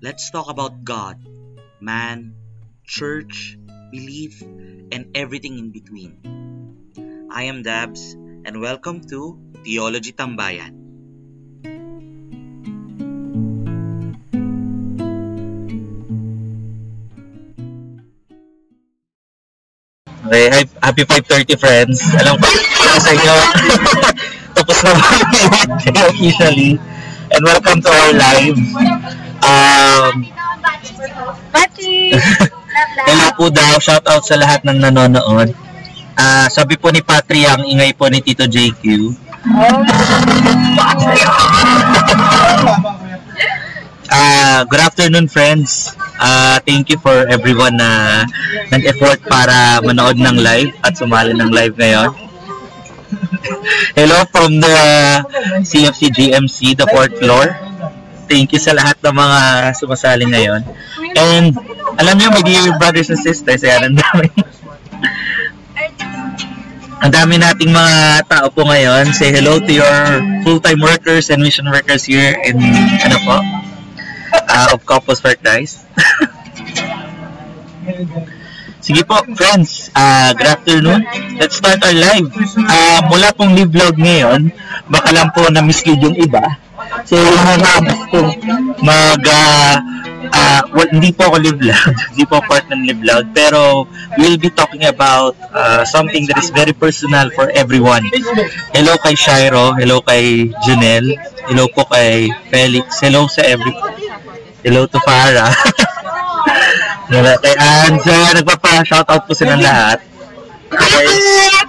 Let's talk about God, man, church, belief, and everything in between. I am Dabs, and welcome to Theology Tambayan. Okay, happy 5.30 friends. Alam ko, para sa inyo, tapos na ba officially. And welcome to our live. Um, Pati! hello po daw, shout out sa lahat ng nanonood. Ah, sabi po ni Patri ang ingay po ni Tito JQ. Ah, good afternoon friends. Ah, thank you for everyone na nag-effort para manood ng live at sumali ng live ngayon. Hello from the CFC GMC, the fourth floor. Thank you sa lahat ng mga sumasali ngayon. And alam niyo, dear brothers and sisters, ayan, ang dami. ang dami nating mga tao po ngayon. Say hello to your full-time workers and mission workers here in, ano po, uh, of Couples for Christ. Sige po, friends. Uh, good afternoon. Let's start our live. Uh, mula pong live vlog ngayon, baka lang po na-mislead yung iba. So, hanggang po mag... Uh, uh, well, hindi po ako live vlog. hindi po part ng live vlog. Pero, we'll be talking about uh, something that is very personal for everyone. Hello kay Shiro. Hello kay Janelle. Hello po kay Felix. Hello sa every... Hello to Farah. Wala kay Anja, nagpapa-shoutout po silang lahat. Okay.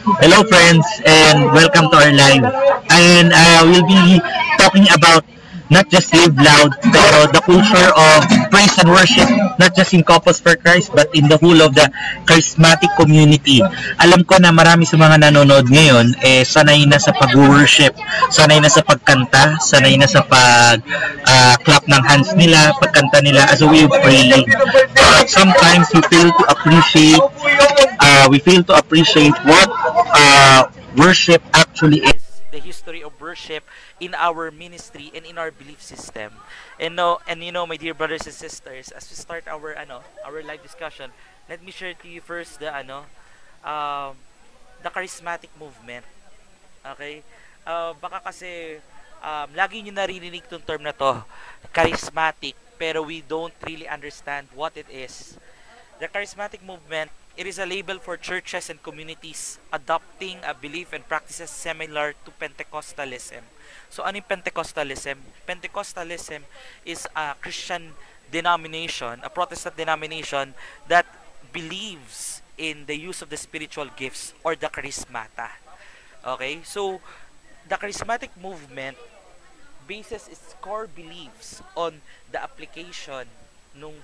Hello friends and welcome to our live. And uh, we'll be talking about not just live loud, pero the culture of praise and worship, not just in Couples for Christ, but in the whole of the charismatic community. Alam ko na marami sa mga nanonood ngayon, eh, sanay na sa pag-worship, sanay na sa pagkanta, sanay na sa pag-clap ng hands nila, pagkanta nila as a way of praying. But sometimes we fail to appreciate, uh, we fail to appreciate what uh, worship actually is. the history of worship in our ministry and in our belief system. And no, and you know, my dear brothers and sisters, as we start our ano, our live discussion, let me share to you first the ano, um, the charismatic movement. Okay? Uh, baka kasi um, lagi nyo naririnig tong term na to, charismatic, pero we don't really understand what it is. The charismatic movement, it is a label for churches and communities adopting a belief and practices similar to Pentecostalism. So ano yung Pentecostalism? Pentecostalism is a Christian denomination, a Protestant denomination that believes in the use of the spiritual gifts or the charismata. Okay? So the charismatic movement bases its core beliefs on the application nung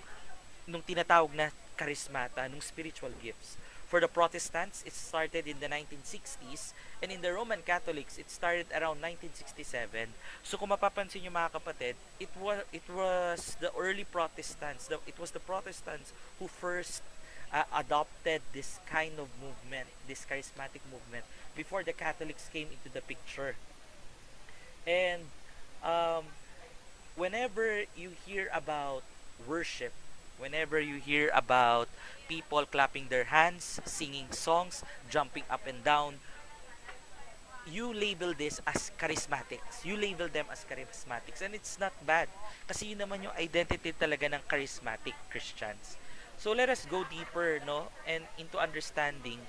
nung tinatawag na charismata, nung spiritual gifts. For the Protestants, it started in the 1960s and in the Roman Catholics, it started around 1967. So kung mapapansin niyo mga kapatid, it was it was the early Protestants, the, it was the Protestants who first uh, adopted this kind of movement, this charismatic movement before the Catholics came into the picture. And um, whenever you hear about worship, whenever you hear about people clapping their hands, singing songs, jumping up and down, you label this as charismatics. You label them as charismatics. And it's not bad. Kasi yun naman yung identity talaga ng charismatic Christians. So let us go deeper, no? And into understanding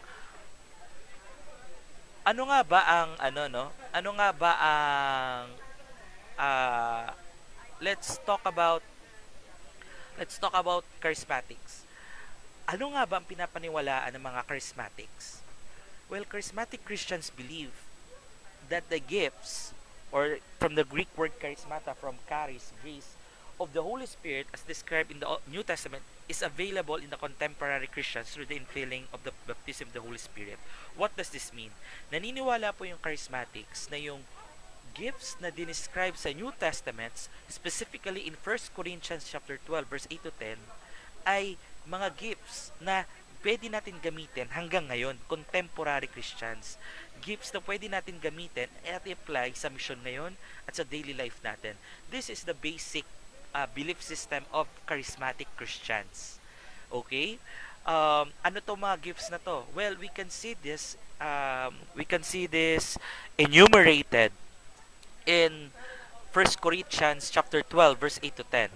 ano nga ba ang ano no? Ano nga ba ang uh, let's talk about let's talk about charismatics. Ano nga ba ang pinapaniwalaan ng mga charismatics? Well, charismatic Christians believe that the gifts or from the Greek word charismata from charis, grace of the Holy Spirit as described in the New Testament is available in the contemporary Christians through the infilling of the baptism of the Holy Spirit. What does this mean? Naniniwala po yung charismatics na yung gifts na dinescribe sa New Testaments, specifically in 1 Corinthians chapter 12 verse 8 to 10, ay mga gifts na pwede natin gamitin hanggang ngayon, contemporary Christians. Gifts na pwede natin gamitin at i-apply sa mission ngayon at sa daily life natin. This is the basic uh, belief system of charismatic Christians. Okay? Um, ano to mga gifts na to? Well, we can see this um, we can see this enumerated in 1 Corinthians chapter 12 verse 8 to 10.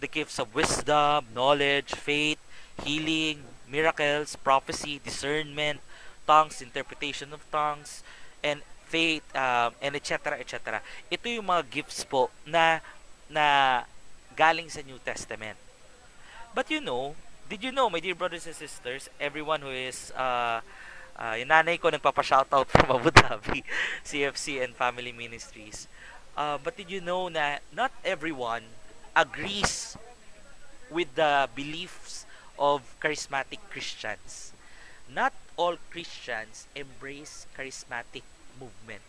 The gifts of wisdom, knowledge, faith, healing, miracles, prophecy, discernment, tongues, interpretation of tongues, and faith, um, and etc. etc. Ito yung mga gifts po na na galing sa New Testament. But you know, did you know, my dear brothers and sisters, everyone who is, uh, uh, yung nanay ko nagpapa-shoutout from Abu Dhabi, CFC and Family Ministries. Uh, but did you know na not everyone agrees with the beliefs of charismatic Christians? Not all Christians embrace charismatic movement.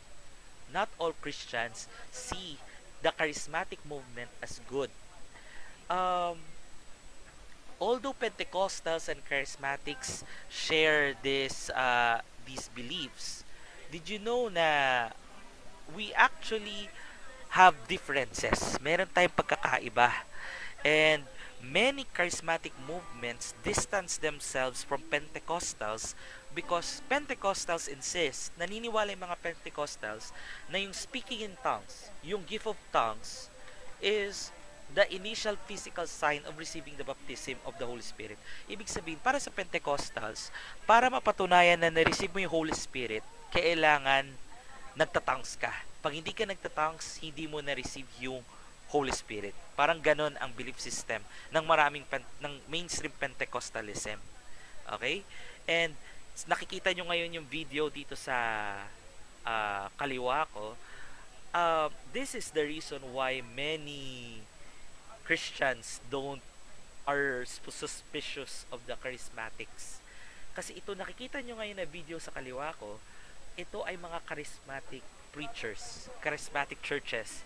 Not all Christians see the charismatic movement as good. Um, although Pentecostals and Charismatics share this uh, these beliefs, did you know na we actually have differences. Meron tayong pagkakaiba. And many charismatic movements distance themselves from Pentecostals because Pentecostals insist, naniniwala yung mga Pentecostals na yung speaking in tongues, yung gift of tongues, is the initial physical sign of receiving the baptism of the Holy Spirit. Ibig sabihin, para sa Pentecostals, para mapatunayan na na-receive mo yung Holy Spirit, kailangan nagtatangs ka. Pag hindi ka nagtatangs, hindi mo na-receive yung Holy Spirit. Parang ganon ang belief system ng maraming ng mainstream Pentecostalism. Okay? And nakikita nyo ngayon yung video dito sa uh, kaliwa ko. Uh, this is the reason why many Christians don't are suspicious of the charismatics. Kasi ito nakikita nyo ngayon na video sa kaliwa ko, ito ay mga charismatic preachers, charismatic churches.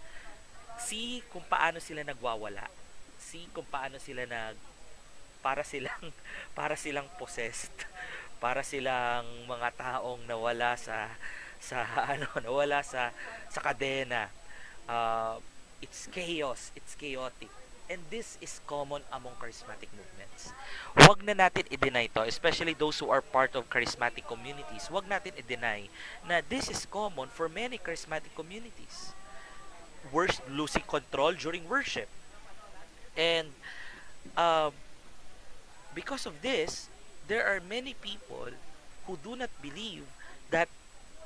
See kung paano sila nagwawala. See kung paano sila nag para silang para silang possessed. Para silang mga taong nawala sa sa ano, nawala sa sa kadena. Uh, it's chaos, it's chaotic And this is common among charismatic movements. Huwag na natin i-deny to, especially those who are part of charismatic communities. Huwag natin i-deny na this is common for many charismatic communities. Worst losing control during worship. And uh, because of this, there are many people who do not believe that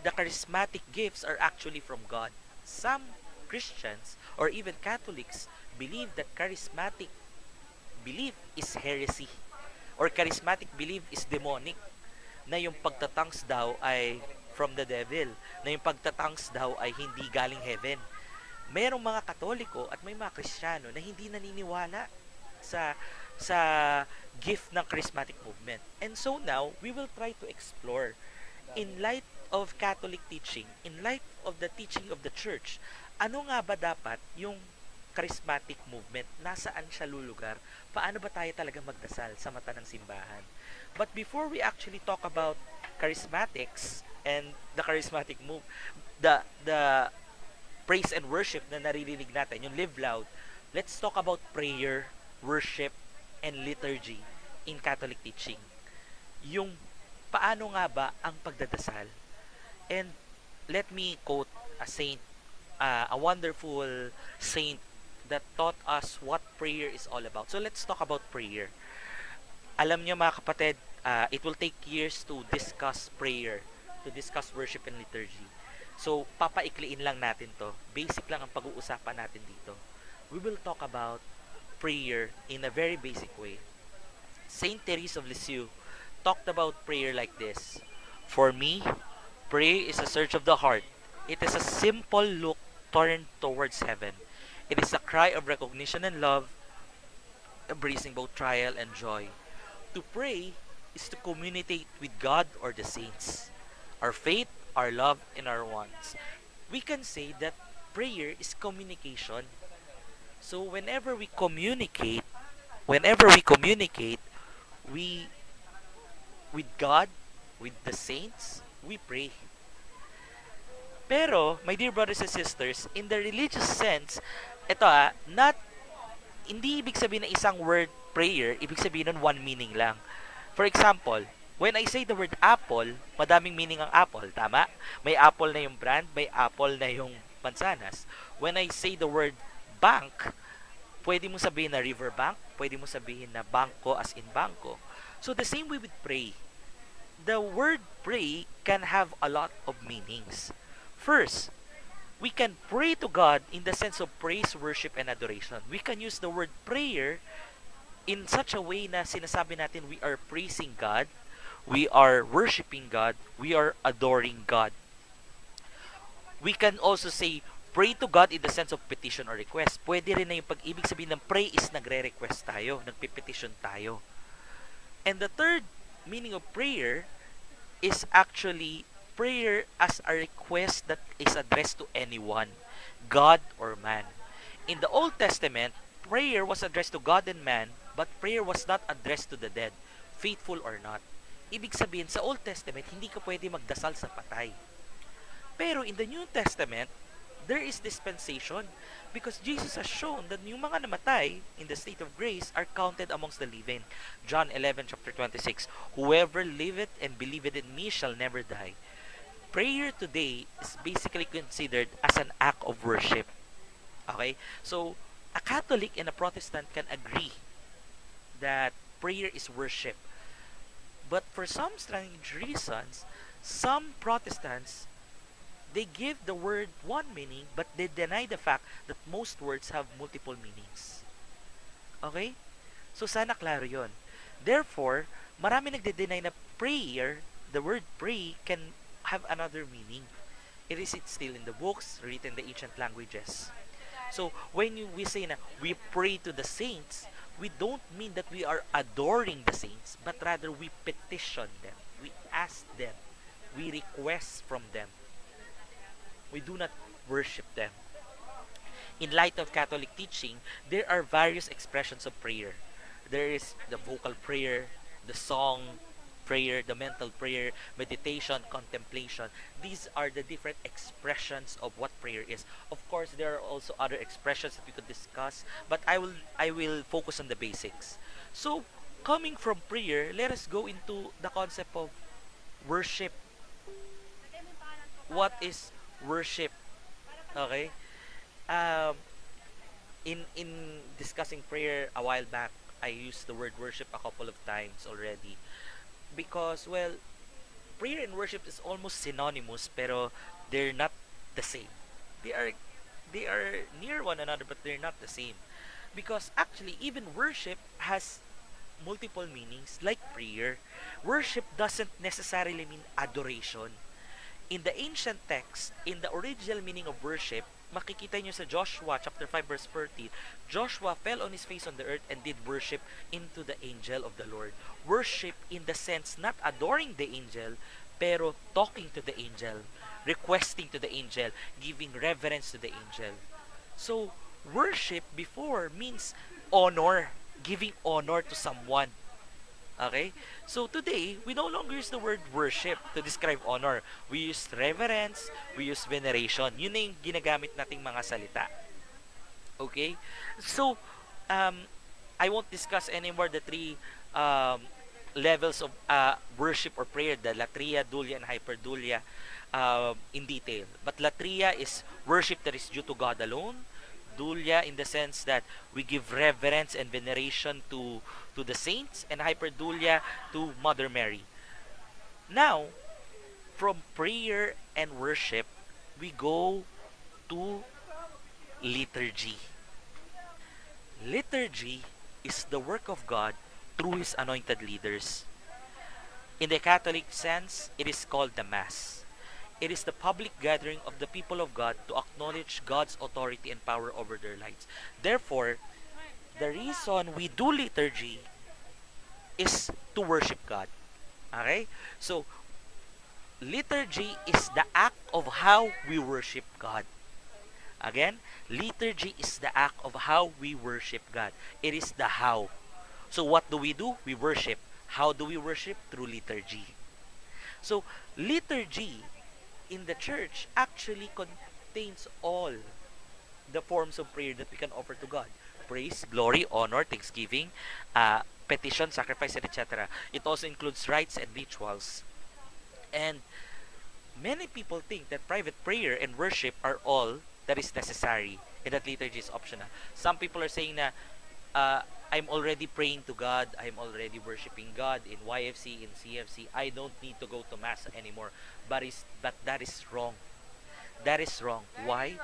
the charismatic gifts are actually from God. Some Christians or even Catholics believe that charismatic belief is heresy or charismatic belief is demonic na yung pagtatangs daw ay from the devil na yung pagtatangs daw ay hindi galing heaven. Merong mga katoliko at may mga kristyano na hindi naniniwala sa sa gift ng charismatic movement. And so now we will try to explore in light of Catholic teaching in light of the teaching of the church ano nga ba dapat yung charismatic movement, nasaan siya lulugar, paano ba tayo talaga magdasal sa mata ng simbahan. But before we actually talk about charismatics and the charismatic move, the the praise and worship na naririnig natin, yung live loud, let's talk about prayer, worship, and liturgy in Catholic teaching. Yung paano nga ba ang pagdadasal. And let me quote a saint, uh, a wonderful saint that taught us what prayer is all about. So let's talk about prayer. Alam niyo mga kapatid, uh, it will take years to discuss prayer, to discuss worship and liturgy. So papaikliin lang natin to. Basic lang ang pag-uusapan natin dito. We will talk about prayer in a very basic way. Saint Therese of Lisieux talked about prayer like this. For me, prayer is a search of the heart. It is a simple look turned towards heaven It is a cry of recognition and love, embracing both trial and joy. To pray is to communicate with God or the saints. Our faith, our love, and our wants. We can say that prayer is communication. So whenever we communicate, whenever we communicate, we with God, with the saints, we pray. Pero, my dear brothers and sisters, in the religious sense, ito ah, not hindi ibig sabihin na isang word prayer, ibig sabihin nun one meaning lang. For example, when I say the word apple, madaming meaning ang apple, tama? May apple na yung brand, may apple na yung mansanas. When I say the word bank, pwede mo sabihin na river bank, pwede mo sabihin na banko as in banko. So the same way with pray. The word pray can have a lot of meanings. First, we can pray to God in the sense of praise, worship, and adoration. We can use the word prayer in such a way na sinasabi natin we are praising God, we are worshiping God, we are adoring God. We can also say pray to God in the sense of petition or request. Pwede rin na yung pag-ibig sabihin ng pray is nagre-request tayo, nagpipetition tayo. And the third meaning of prayer is actually prayer as a request that is addressed to anyone, God or man. In the Old Testament, prayer was addressed to God and man, but prayer was not addressed to the dead, faithful or not. Ibig sabihin, sa Old Testament, hindi ka pwede magdasal sa patay. Pero in the New Testament, there is dispensation because Jesus has shown that yung mga namatay in the state of grace are counted amongst the living. John 11 chapter 26, Whoever liveth and believeth in me shall never die prayer today is basically considered as an act of worship. Okay? So, a Catholic and a Protestant can agree that prayer is worship. But for some strange reasons, some Protestants they give the word one meaning but they deny the fact that most words have multiple meanings. Okay? So sana klaro 'yon. Therefore, marami nagde-deny na prayer, the word pray can have another meaning. It is it still in the books, written the ancient languages. So when you, we say na we pray to the saints, we don't mean that we are adoring the saints, but rather we petition them, we ask them, we request from them. We do not worship them. In light of Catholic teaching, there are various expressions of prayer. There is the vocal prayer, the song, prayer, the mental prayer, meditation, contemplation. These are the different expressions of what prayer is. Of course, there are also other expressions that we could discuss, but I will I will focus on the basics. So, coming from prayer, let us go into the concept of worship. What is worship? Okay? Um, in in discussing prayer a while back, I used the word worship a couple of times already because well prayer and worship is almost synonymous pero they're not the same. They are they are near one another but they're not the same. Because actually even worship has multiple meanings like prayer. Worship doesn't necessarily mean adoration. In the ancient text in the original meaning of worship makikita nyo sa Joshua chapter 5 verse 30, Joshua fell on his face on the earth and did worship into the angel of the Lord. Worship in the sense not adoring the angel, pero talking to the angel, requesting to the angel, giving reverence to the angel. So, worship before means honor, giving honor to someone. Okay? So today, we no longer use the word worship to describe honor. We use reverence, we use veneration. Yun na yung ginagamit nating mga salita. Okay? So, um, I won't discuss anymore the three um, levels of uh, worship or prayer, the latria, dulia, and hyperdulia uh, in detail. But latria is worship that is due to God alone. Dulia in the sense that we give reverence and veneration to to the saints and hyperdulia to Mother Mary. Now, from prayer and worship, we go to liturgy. Liturgy is the work of God through His anointed leaders. In the Catholic sense, it is called the Mass. It is the public gathering of the people of God to acknowledge God's authority and power over their lives. Therefore, the reason we do liturgy is to worship God. Okay? So, liturgy is the act of how we worship God. Again, liturgy is the act of how we worship God. It is the how. So, what do we do? We worship. How do we worship? Through liturgy. So, liturgy in the church actually contains all the forms of prayer that we can offer to God. Praise, glory, honor, thanksgiving, uh, petition, sacrifice, etc. It also includes rites and rituals. And many people think that private prayer and worship are all that is necessary and that liturgy is optional. Some people are saying na uh, I'm already praying to God, I'm already worshiping God in YFC, in CFC. I don't need to go to mass anymore. But is but that is wrong. That is wrong. Why?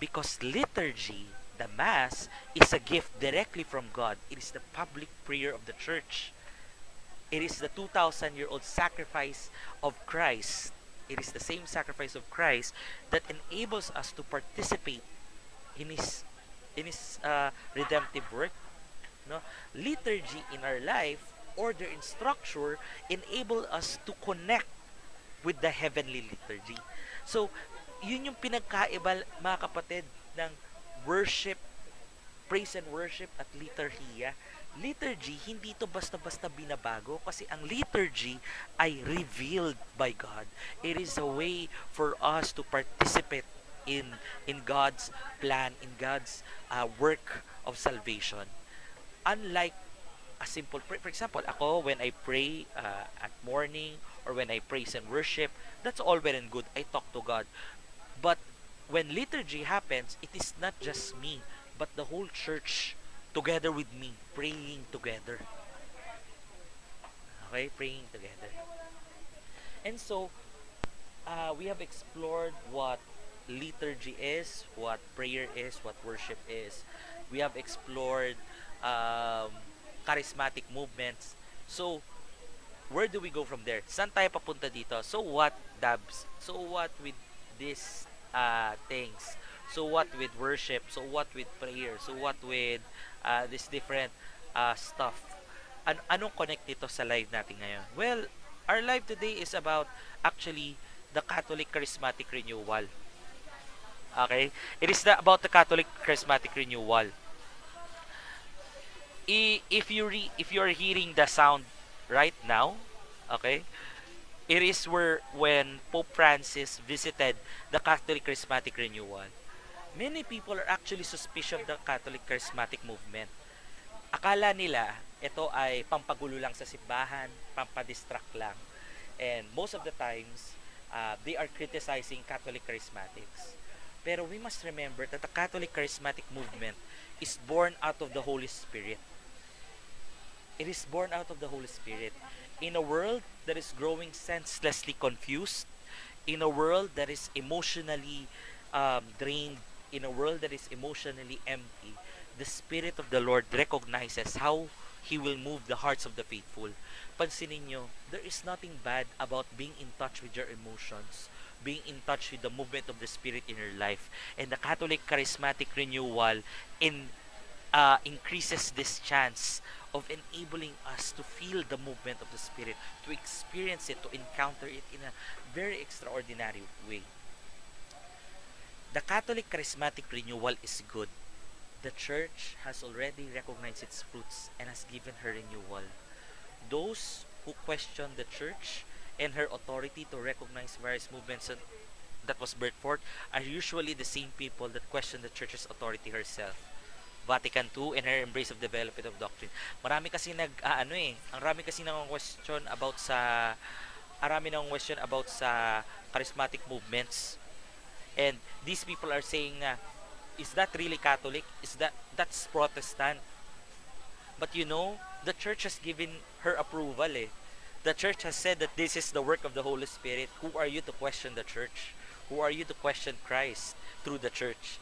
Because liturgy, the mass, is a gift directly from God. It is the public prayer of the church. It is the 2,000 year old sacrifice of Christ. It is the same sacrifice of Christ that enables us to participate in His in His uh, redemptive work. No, liturgy in our life, order and structure, enable us to connect with the heavenly liturgy. So, yun yung pinagkaiba mga kapatid ng worship, praise and worship at liturgia liturgy, hindi to basta-basta binabago kasi ang liturgy ay revealed by God. It is a way for us to participate in in God's plan, in God's uh, work of salvation. Unlike a simple prayer. For example, ako when I pray uh, at morning or when I praise and worship, that's all well and good. I talk to God. But when liturgy happens, it is not just me, but the whole church together with me, praying together. Okay, praying together. And so, uh, we have explored what liturgy is, what prayer is, what worship is. We have explored um, charismatic movements. So, where do we go from there? Saan tayo papunta dito? So what, Dabs? So what with these uh, things? So what with worship? So what with prayer? So what with uh, this different uh, stuff. An anong connect nito sa live natin ngayon? Well, our live today is about actually the Catholic Charismatic Renewal. Okay? It is the, about the Catholic Charismatic Renewal. I, if you re, if you're hearing the sound right now, okay? It is where when Pope Francis visited the Catholic Charismatic Renewal many people are actually suspicious of the Catholic Charismatic movement. Akala nila ito ay pampagulo lang sa simbahan, pampadistract lang. And most of the times, uh, they are criticizing Catholic Charismatics. Pero we must remember that the Catholic Charismatic movement is born out of the Holy Spirit. It is born out of the Holy Spirit. In a world that is growing senselessly confused, in a world that is emotionally um, drained in a world that is emotionally empty, the Spirit of the Lord recognizes how He will move the hearts of the faithful. Pansinin nyo, there is nothing bad about being in touch with your emotions, being in touch with the movement of the Spirit in your life. And the Catholic Charismatic Renewal in uh, increases this chance of enabling us to feel the movement of the Spirit, to experience it, to encounter it in a very extraordinary way. The Catholic charismatic renewal is good. The church has already recognized its fruits and has given her renewal. Those who question the church and her authority to recognize various movements that was birthed forth are usually the same people that question the church's authority herself. Vatican II and her embrace of development of doctrine. Marami kasi nag uh, ano eh, ang rami kasi nang question about sa arami nang question about sa charismatic movements And these people are saying na, is that really Catholic? Is that, that's Protestant? But you know, the church has given her approval eh. The church has said that this is the work of the Holy Spirit. Who are you to question the church? Who are you to question Christ through the church?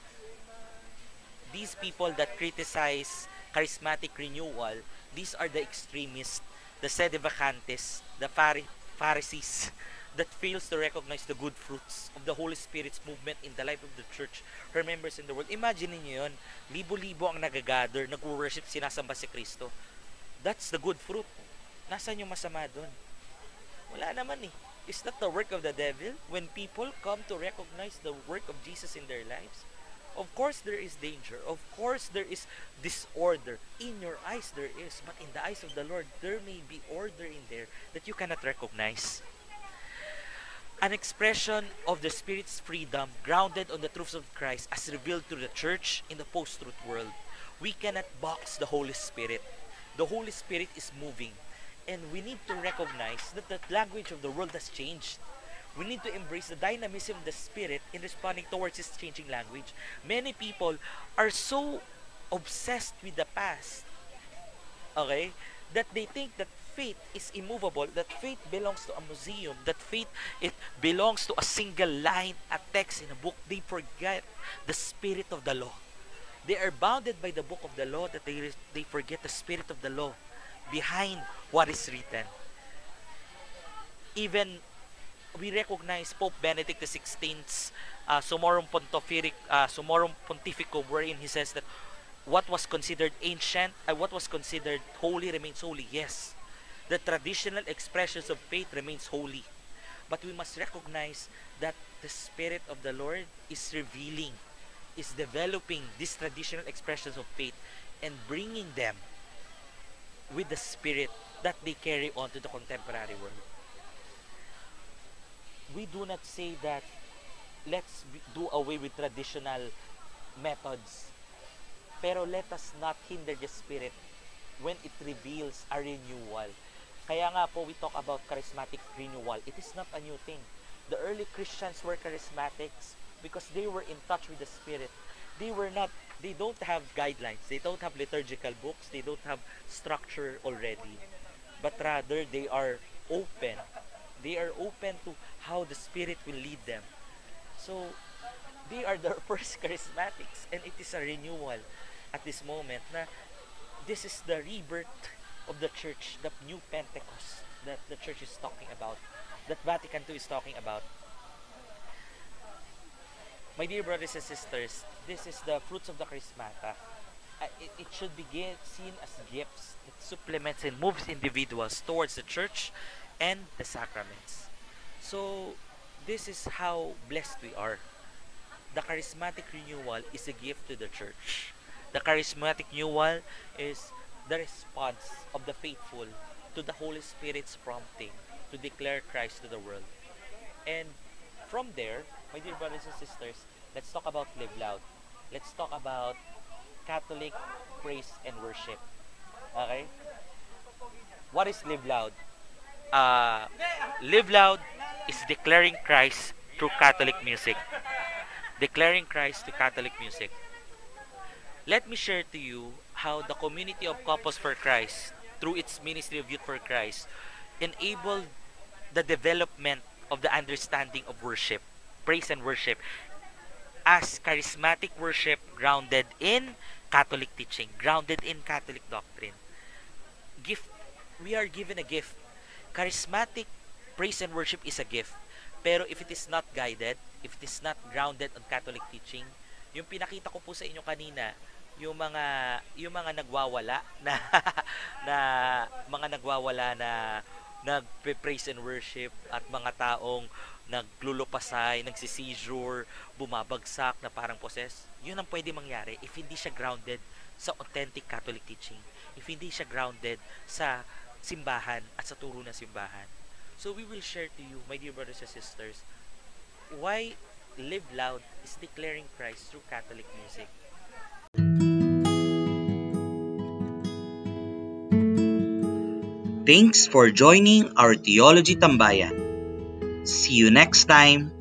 These people that criticize charismatic renewal, these are the extremists, the sedevacantes, the Pharisees, that fails to recognize the good fruits of the Holy Spirit's movement in the life of the church, her members in the world. Imagine niyo yun, libo-libo ang nagagather, nag-worship, sinasamba si Kristo. That's the good fruit. Nasaan yung masama doon? Wala naman eh. Is that the work of the devil? When people come to recognize the work of Jesus in their lives? Of course there is danger. Of course there is disorder. In your eyes there is. But in the eyes of the Lord, there may be order in there that you cannot recognize. an expression of the Spirit's freedom grounded on the truths of Christ as revealed through the church in the post-truth world. We cannot box the Holy Spirit. The Holy Spirit is moving. And we need to recognize that the language of the world has changed. We need to embrace the dynamism of the Spirit in responding towards this changing language. Many people are so obsessed with the past, okay, that they think that faith is immovable, that faith belongs to a museum, that faith it belongs to a single line, a text in a book. They forget the spirit of the law. They are bounded by the book of the law that they they forget the spirit of the law behind what is written. Even we recognize Pope Benedict XVI's uh, Summorum Pontific, uh, Summorum Pontificum, wherein he says that what was considered ancient, uh, what was considered holy remains holy. Yes, the traditional expressions of faith remains holy. But we must recognize that the Spirit of the Lord is revealing, is developing these traditional expressions of faith and bringing them with the Spirit that they carry on to the contemporary world. We do not say that let's do away with traditional methods pero let us not hinder the Spirit when it reveals a renewal. Kaya nga po, we talk about charismatic renewal. It is not a new thing. The early Christians were charismatics because they were in touch with the Spirit. They were not, they don't have guidelines. They don't have liturgical books. They don't have structure already. But rather, they are open. They are open to how the Spirit will lead them. So, they are the first charismatics and it is a renewal at this moment na this is the rebirth of the church, the new Pentecost that the church is talking about, that Vatican II is talking about. My dear brothers and sisters, this is the fruits of the charismata. It, it should be seen as gifts that supplements and moves individuals towards the church and the sacraments. So, this is how blessed we are. The charismatic renewal is a gift to the church. The charismatic renewal is the response of the faithful to the Holy Spirit's prompting to declare Christ to the world. And from there, my dear brothers and sisters, let's talk about Live Loud. Let's talk about Catholic praise and worship. Okay? What is Live Loud? Uh, Live Loud is declaring Christ through Catholic music. Declaring Christ to Catholic music. Let me share to you how the community of Couples for Christ, through its Ministry of Youth for Christ, enabled the development of the understanding of worship, praise and worship, as charismatic worship grounded in Catholic teaching, grounded in Catholic doctrine. Gift, we are given a gift. Charismatic praise and worship is a gift. Pero if it is not guided, if it is not grounded on Catholic teaching, yung pinakita ko po sa inyo kanina, yung mga yung mga nagwawala na na mga nagwawala na nagpe-praise and worship at mga taong naglulupasay, nagsi-seizure, bumabagsak na parang possess. Yun ang pwede mangyari if hindi siya grounded sa authentic Catholic teaching. If hindi siya grounded sa simbahan at sa turo ng simbahan. So we will share to you, my dear brothers and sisters, why Live Loud is declaring Christ through Catholic music. Thanks for joining our Theology Tambayan. See you next time.